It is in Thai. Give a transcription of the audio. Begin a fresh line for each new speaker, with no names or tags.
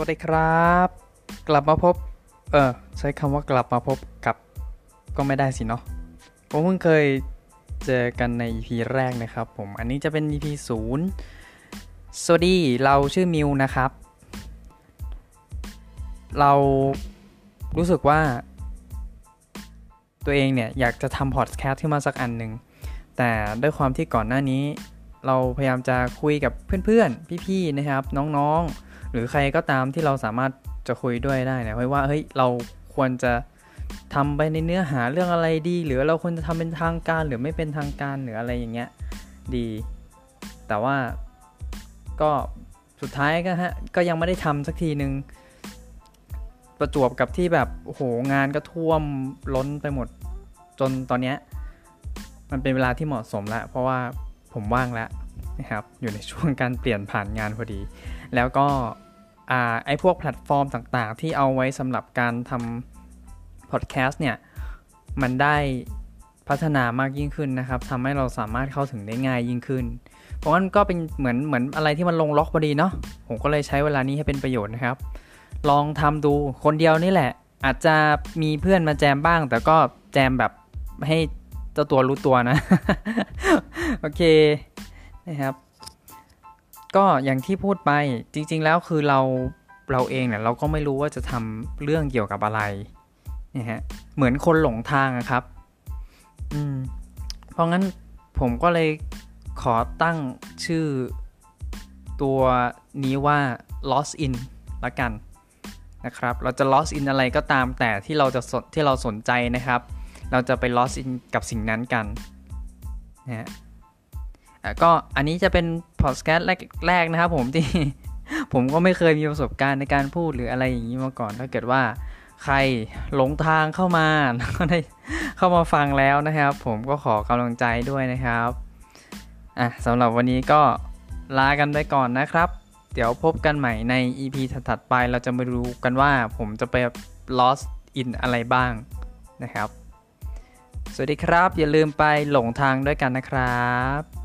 วัสดีครับ กลับมาพบ เออใช้คำว่ากลับมาพบกับก็ไม่ได้สิเนาะผมเพิ่งเคยเจอกันใน EP แรกนะครับผมอันนี้จะเป็น EP ศูนย์สวัสดีเราชื่อมิวนะครับ เรารู้สึกว่า ตัวเองเนี่ย อยากจะทำพอดแคสต์ขึ้นมาสักอันหนึ่ง แต่ด้วยความที่ก่อนหน้านี้ เราพยายามจะคุยกับเพื่อนๆ พี่ๆนะครับ น้องๆ รือใครก็ตามที่เราสามารถจะคุยด้วยได้นะว่าเฮ้ยเราควรจะทำไปในเนื้อหาเรื่องอะไรดี หรือเราควรจะทำเป็นทางการหรือไม่เป็นทางการหรืออะไรอย่างเงี้ยดี แต่ว่าก็สุดท้ายก็ฮะก็ยังไม่ได้ทำสักทีหนึ่งประจวบกับที่แบบโอ้โหงานก็ท่วมล้นไปหมดจนตอนเนี้ยมันเป็นเวลาที่เหมาะสมแล้ว เพราะว่าผมว่างแล้วนะครับอยู่ในช่วงการเปลี่ยนผ่านงานพอดี แล้วก็ ไอ้พวกแพลตฟอร์มต่างๆ ที่เอาไว้สำหรับการทำพอดแคสต์เนี่ย มันได้พัฒนามากยิ่งขึ้นนะครับทำให้เราสามารถเข้าถึงได้ง่ายยิ่งขึ้น เพราะงั้นก็เป็นเหมือนเหมือนอะไรที่มันลงล็อกพอดีเนาะผมก็เลยใช้เวลานี้ให้เป็นประโยชน์นะครับ ลองทำดูคนเดียวนี่แหละ อาจจะมีเพื่อนมาแจมบ้าง แต่ก็แจมแบบให้เจ้าตัวรู้ตัวนะ โอเคนะครับ ก็อย่างที่พูดไปจริง ๆ แล้วคือเราเราเองเนี่ยเราก็ไม่รู้ว่าจะทำเรื่องเกี่ยวกับอะไรนะฮะเหมือนคนหลงทางครับ อืม เพราะงั้นผมก็เลยขอตั้งชื่อตัวนี้ว่า lost in ละกันนะครับ เราจะ lost in อะไรก็ตามแต่ที่เราจะสนที่เราสนใจนะครับ เราจะไป lost in กับสิ่งนั้นกันนะฮะ ก็อันนี้จะเป็นพอดแคสต์แรกๆนะครับผมที่ผมก็ไม่เคยมีประสบการณ์ในการพูดหรืออะไรอย่างนี้มาก่อน ถ้าเกิดว่าใครหลงทางเข้ามาแล้วก็ได้เข้ามาฟังแล้วนะครับ ผมก็ขอกำลังใจด้วยนะครับอะสำหรับวันนี้ก็ลากันไปก่อนนะครับ เดี๋ยวพบกันใหม่ใน EP ถัดๆไปเราจะมาดูกันว่าผมจะไป lost in อะไรบ้างนะครับ สวัสดีครับ อย่าลืมไปหลงทางด้วยกันนะครับ